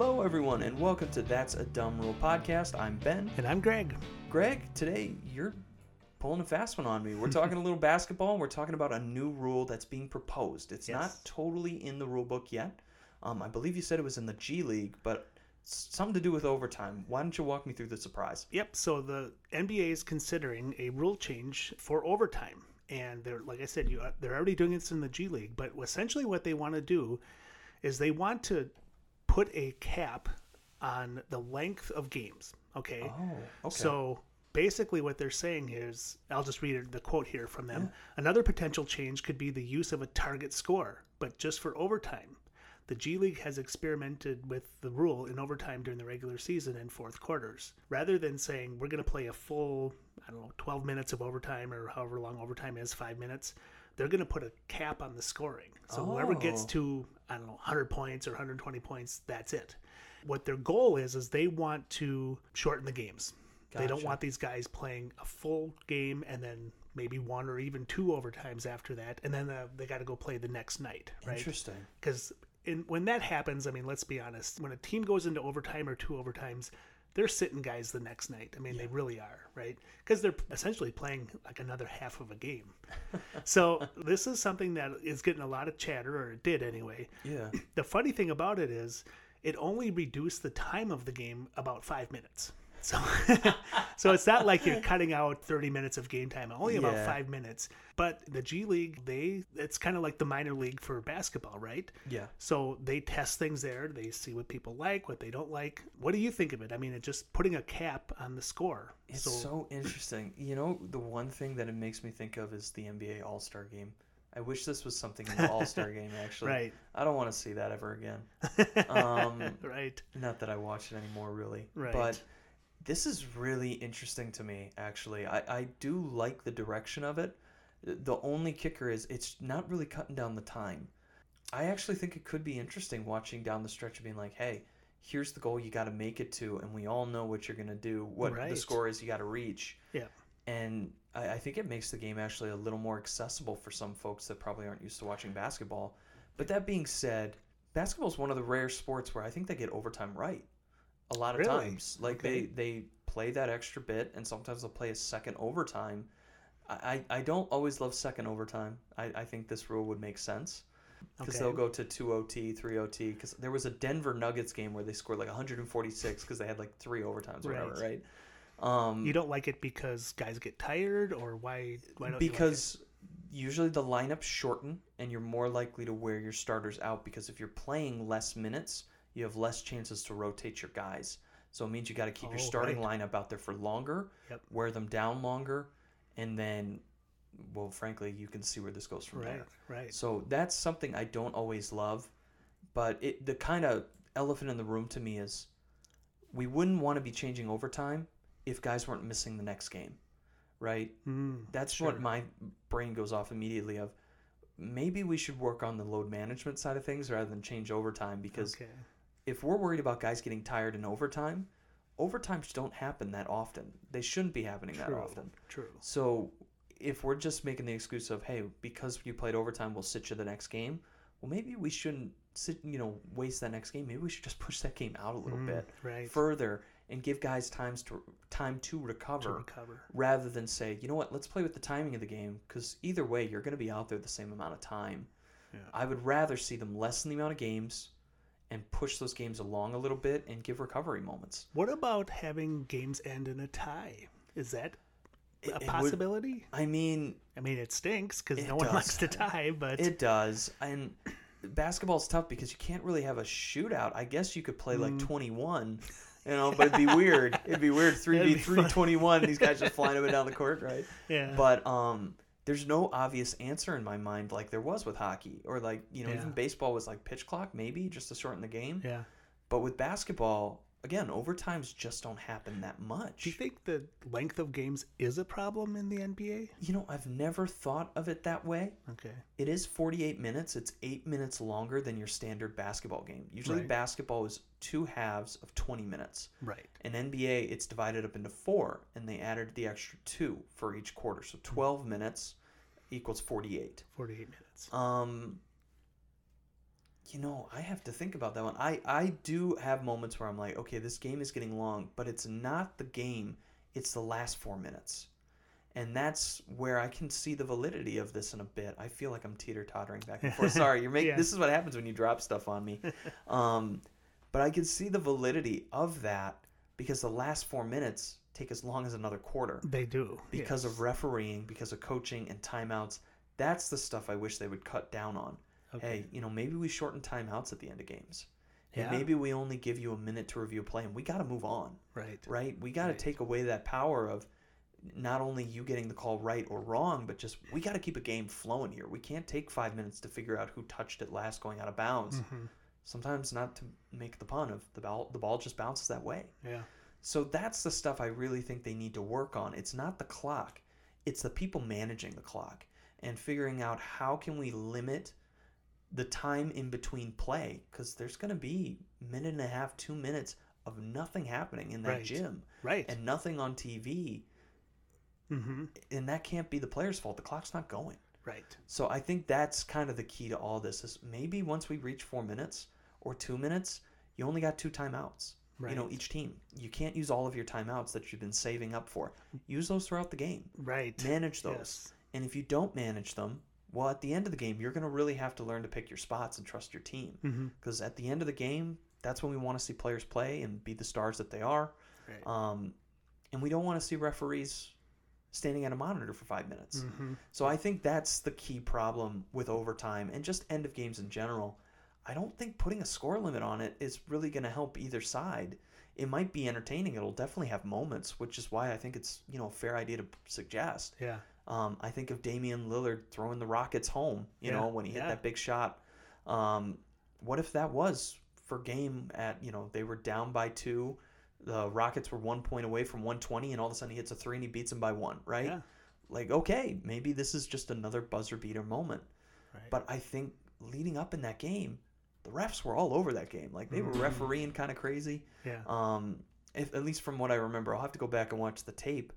Hello, everyone, and welcome to That's a Dumb Rule podcast. I'm Ben. And I'm Greg. Greg, today you're pulling a fast one on me. We're talking a little basketball, and we're talking about a new rule that's being proposed. It's not totally in the rule book yet. Um, I believe you said it was in the G League, but something to do with overtime. Why don't you walk me through the surprise? Yep. So the NBA is considering a rule change for overtime, and they're like I said, you they're already doing this in the G League. But essentially, what they want to do is they want to put a cap on the length of games. Okay. Oh, okay. So basically, what they're saying is, I'll just read the quote here from them. Another potential change could be the use of a target score, but just for overtime. The G League has experimented with the rule in overtime during the regular season and fourth quarters. Rather than saying we're going to play a full, I don't know, 12 minutes of overtime or however long overtime is, five minutes, they're going to put a cap on the scoring. So whoever gets Oh. to, I don't know, 100 points or 120 points, that's it. What their goal is, is they want to shorten the games. They don't want these guys playing a full game and then maybe one or even two overtimes after that, and then uh, they got to go play the next night, right? Interesting. Because when that happens, I mean, let's be honest. When a team goes into overtime or two overtimes, they're sitting guys the next night. I mean, they really are, right? Because they're essentially playing like another half of a game. so this is something that is getting a lot of chatter, or it did anyway. Yeah. The funny thing about it is, it only reduced the time of the game about five minutes. So, so it's not like you're cutting out 30 minutes of game time, only about Yeah. five minutes. But the G League, they it's kind of like the minor league for basketball, right? Yeah. So they test things there. They see what people like, what they don't like. What do you think of it? I mean, it's just putting a cap on the score. It's so, so, interesting. You know, the one thing that it makes me think of is the NBA All Star game. I wish this was something in the All Star game, actually. Right. I don't want to see that ever again. Um, right. not that I watch it anymore, really. Right. But this is really interesting to me, actually. I, I do like the direction of it. The only kicker is it's not really cutting down the time. I actually think it could be interesting watching down the stretch of being like, hey, here's the goal you got to make it to, and we all know what you're going to do, what the score is you got to reach. Yeah. And I, I think it makes the game actually a little more accessible for some folks that probably aren't used to watching basketball. But that being said, basketball is one of the rare sports where I think they get overtime right. A lot of Really? times, like Okay. they they play that extra bit, and sometimes they'll play a second overtime. I, I don't always love second overtime. I, I think this rule would make sense because Okay. they'll go to two OT, three OT. Because there was a Denver Nuggets game where they scored like 146 because they had like three overtimes or whatever, Right. right? Um, You don't like it because guys get tired, or why? Why don't because usually the lineups shorten and you're more likely to wear your starters out because if you're playing less minutes you have less chances to rotate your guys so it means you got to keep your Oh, starting right. lineup out there for longer Yep. wear them down longer and then well frankly you can see where this goes from it? there Right. Right. so that's something i don't always love but it the kind of elephant in the room to me is we wouldn't want to be changing overtime if guys weren't missing the next game right Mm, that's sure. what my brain goes off immediately of maybe we should work on the load management side of things rather than change overtime because Okay. If we're worried about guys getting tired in overtime overtimes don't happen that often they shouldn't be happening that often True. so if we're just making the excuse of hey because you played overtime we'll sit you the next game well maybe we shouldn't sit you know waste that next game maybe we should just push that game out a little Mm, bit Right. further and give guys times to time to recover to recover. rather than say, you know what, let's play with the timing of the game because either way, you're going to be out there the same amount of time. Yeah. I would rather see them lessen the amount of games and push those games along a little bit and give recovery moments. What about having games end in a tie? Is that a it would- possibility? I mean, I mean, it stinks because no one does. likes to tie, but it does. And basketball's tough because you can't really have a shootout. I guess you could play like Mm. 21. You know, but it'd be weird. It'd be weird. Three That'd v be three twenty one. These guys just flying up and down the court, right? yeah. But um, there's no obvious answer in my mind like there was with hockey or like you know Yeah. even baseball was like pitch clock maybe just to shorten the game. yeah. But with basketball, again, overtimes just don't happen that much. Do you think the length of games is a problem in the NBA? You know, I've never thought of it that way. Okay. It is 48 minutes. It's eight minutes longer than your standard basketball game. Usually, Right. basketball is two halves of 20 minutes. Right. In NBA, it's divided up into four, and they added the extra two for each quarter. So 12 minutes equals 48. 48 minutes. Um, You know, I have to think about that one. I I do have moments where I'm like, okay, this game is getting long, but it's not the game; it's the last four minutes, and that's where I can see the validity of this in a bit. I feel like I'm teeter tottering back and forth. Sorry, you're making. Yeah. This is what happens when you drop stuff on me. Um, but I can see the validity of that because the last four minutes take as long as another quarter They do because yes. of refereeing, because of coaching and timeouts. That's the stuff I wish they would cut down on. Okay. Hey, you know, maybe we shorten timeouts at the end of games. Hey, Yeah. maybe we only give you a minute to review a play and we got to move on, right. right? We got to Right. take away that power of not only you getting the call right or wrong, but just we got to keep a game flowing here. We can't take five minutes to figure out who touched it last going out of bounds. Mhm. Sometimes not to make the pun of the ball, the ball just bounces that way. Yeah. So that's the stuff I really think they need to work on. It's not the clock, it's the people managing the clock and figuring out how can we limit the time in between play because there's going to be a minute and a half, two minutes of nothing happening in that Right. gym Right. and nothing on TV, mm-hmm. and that can't be the player's fault. The clock's not going. Right. So I think that's kind of the key to all this is maybe once we reach four minutes or two minutes, you only got two timeouts. Right. You know, each team. You can't use all of your timeouts that you've been saving up for. Use those throughout the game. Right. Manage those. Yes. And if you don't manage them, well, at the end of the game, you're going to really have to learn to pick your spots and trust your team. Mm-hmm. Because at the end of the game, that's when we want to see players play and be the stars that they are. Right. Um, and we don't want to see referees standing at a monitor for five minutes. mm-hmm. So I think that's the key problem with overtime and just end of games in general. I don't think putting a score limit on it is really going to help either side. It might be entertaining. It'll definitely have moments, which is why I think it's you know a fair idea to suggest. Yeah. Um, I think of Damian Lillard throwing the Rockets home. You Yeah, know when he hit yeah. that big shot. Um, what if that was for game at you know they were down by two, the Rockets were one point away from 120, and all of a sudden he hits a three and he beats them by one. Right Yeah. like okay maybe this is just another buzzer beater moment Right. but i think leading up in that game the refs were all over that game like they were Mhm. refereeing kind of crazy yeah. um if, at least from what i remember i'll have to go back and watch the tape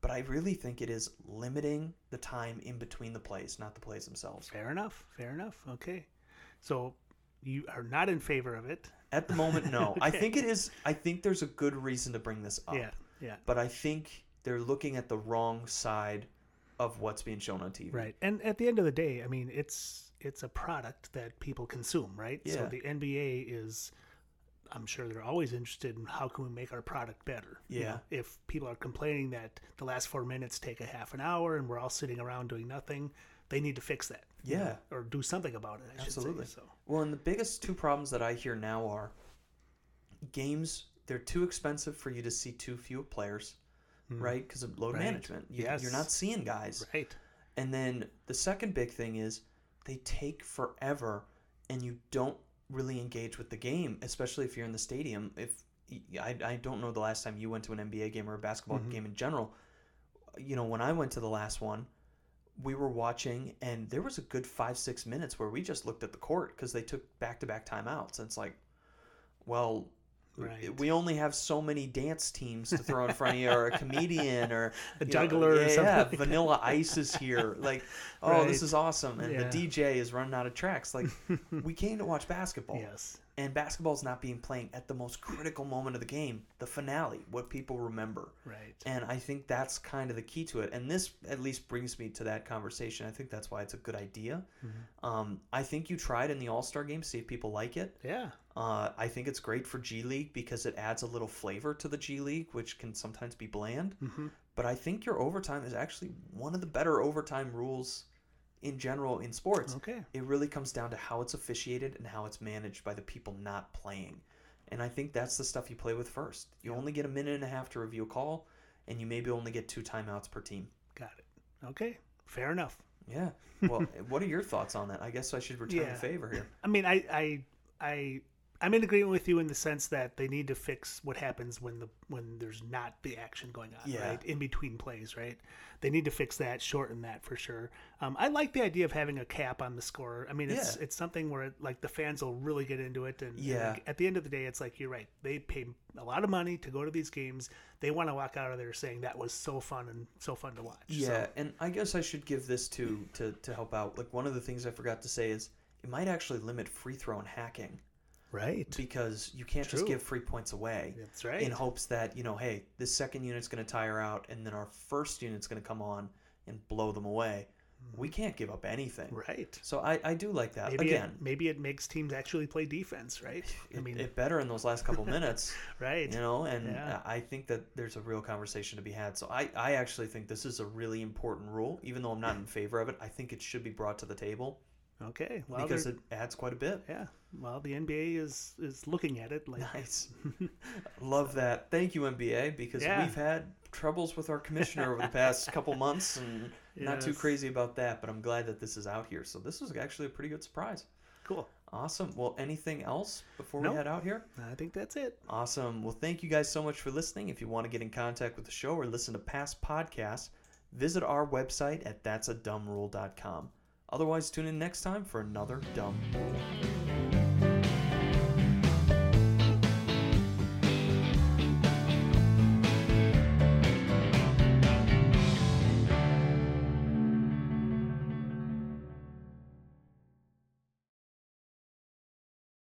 but i really think it is limiting the time in between the plays not the plays themselves Fair enough. Fair enough. Okay. So you are not in favor of it. at the moment no i think it is i think there's a good reason to bring this up Yeah. Yeah. but i think they're looking at the wrong side of what's being shown on tv Right. And at the end of the day, I mean, it's it's a product that people consume, right? Yeah. So the NBA is I'm sure they're always interested in how can we make our product better. You Yeah. know, if people are complaining that the last 4 minutes take a half an hour and we're all sitting around doing nothing, they need to fix that. you know, Yeah. or do something about it, I Absolutely. should say. So, Well, and the biggest two problems that I hear now are games. They're too expensive for you to see too few players, mm, right? Because of load Right. management. You, You're not seeing guys. Right. And then the second big thing is they take forever, and you don't really engage with the game, especially if you're in the stadium. If I, I don't know the last time you went to an NBA game or a basketball Mhm. game in general. You know, when I went to the last one, we were watching, and there was a good five, six minutes where we just looked at the court because they took back to back timeouts. And it's like, well, Right. we only have so many dance teams to throw in front of you, or a comedian, or A know, juggler or yeah, something yeah, like. Vanilla Ice is here. Like, oh, Right. this is awesome, and Yeah. the DJ is running out of tracks. Like, we came to watch basketball, yes. And basketball's not being played at the most critical moment of the game, the finale, what people remember. Right. And I think that's kind of the key to it. And this at least brings me to that conversation. I think that's why it's a good idea. Mhm. Um, I think you tried in the All Star game, see if people like it. Yeah. Uh, I think it's great for G League because it adds a little flavor to the G League, which can sometimes be bland. hmm But I think your overtime is actually one of the better overtime rules in general in sports. Okay. It really comes down to how it's officiated and how it's managed by the people not playing. And I think that's the stuff you play with first. You only get a minute and a half to review a call, and you maybe only get two timeouts per team. Got it. Okay. Fair enough. Yeah. Well, what are your thoughts on that? I guess I should return Yeah. the favor here. I mean, I, I, I, I'm in agreement with you in the sense that they need to fix what happens when the when there's not the action going on, Yeah. right? In between plays, right? They need to fix that, shorten that for sure. Um, I like the idea of having a cap on the score. I mean, it's Yeah. it's something where like the fans will really get into it, and, and, Yeah. like, at the end of the day, it's like you're right. They pay a lot of money to go to these games. They want to walk out of there saying that was so fun and so fun to watch. Yeah, So, and I guess I should give this to to to help out. Like one of the things I forgot to say is it might actually limit free throw and hacking Right. because you can't just give free points away That's right. in hopes that, you know, hey, this second unit's going to tire out and then our first unit's going to come on and blow them away. Hmm. We can't give up anything. right. So I, I do like that. Maybe Again, it, maybe it makes teams actually play defense, right? I mean, it better in those last couple minutes, right. you know, and Yeah. I think that there's a real conversation to be had. So I, I actually think this is a really important rule, even though I'm not in favor of it. I think it should be brought to the table Okay. Well, because it adds quite a bit. yeah. Well, the NBA is is looking at it like Nice. Love that. Thank you, NBA, because Yeah. we've had troubles with our commissioner over the past couple months and not too crazy about that, but I'm glad that this is out here. So this was actually a pretty good surprise. cool. Awesome. Well, anything else before we head out here? I think that's it. Awesome. Well, thank you guys so much for listening. If you want to get in contact with the show or listen to past podcasts, visit our website at that'sadumbRule.com. Otherwise, tune in next time for another dumb.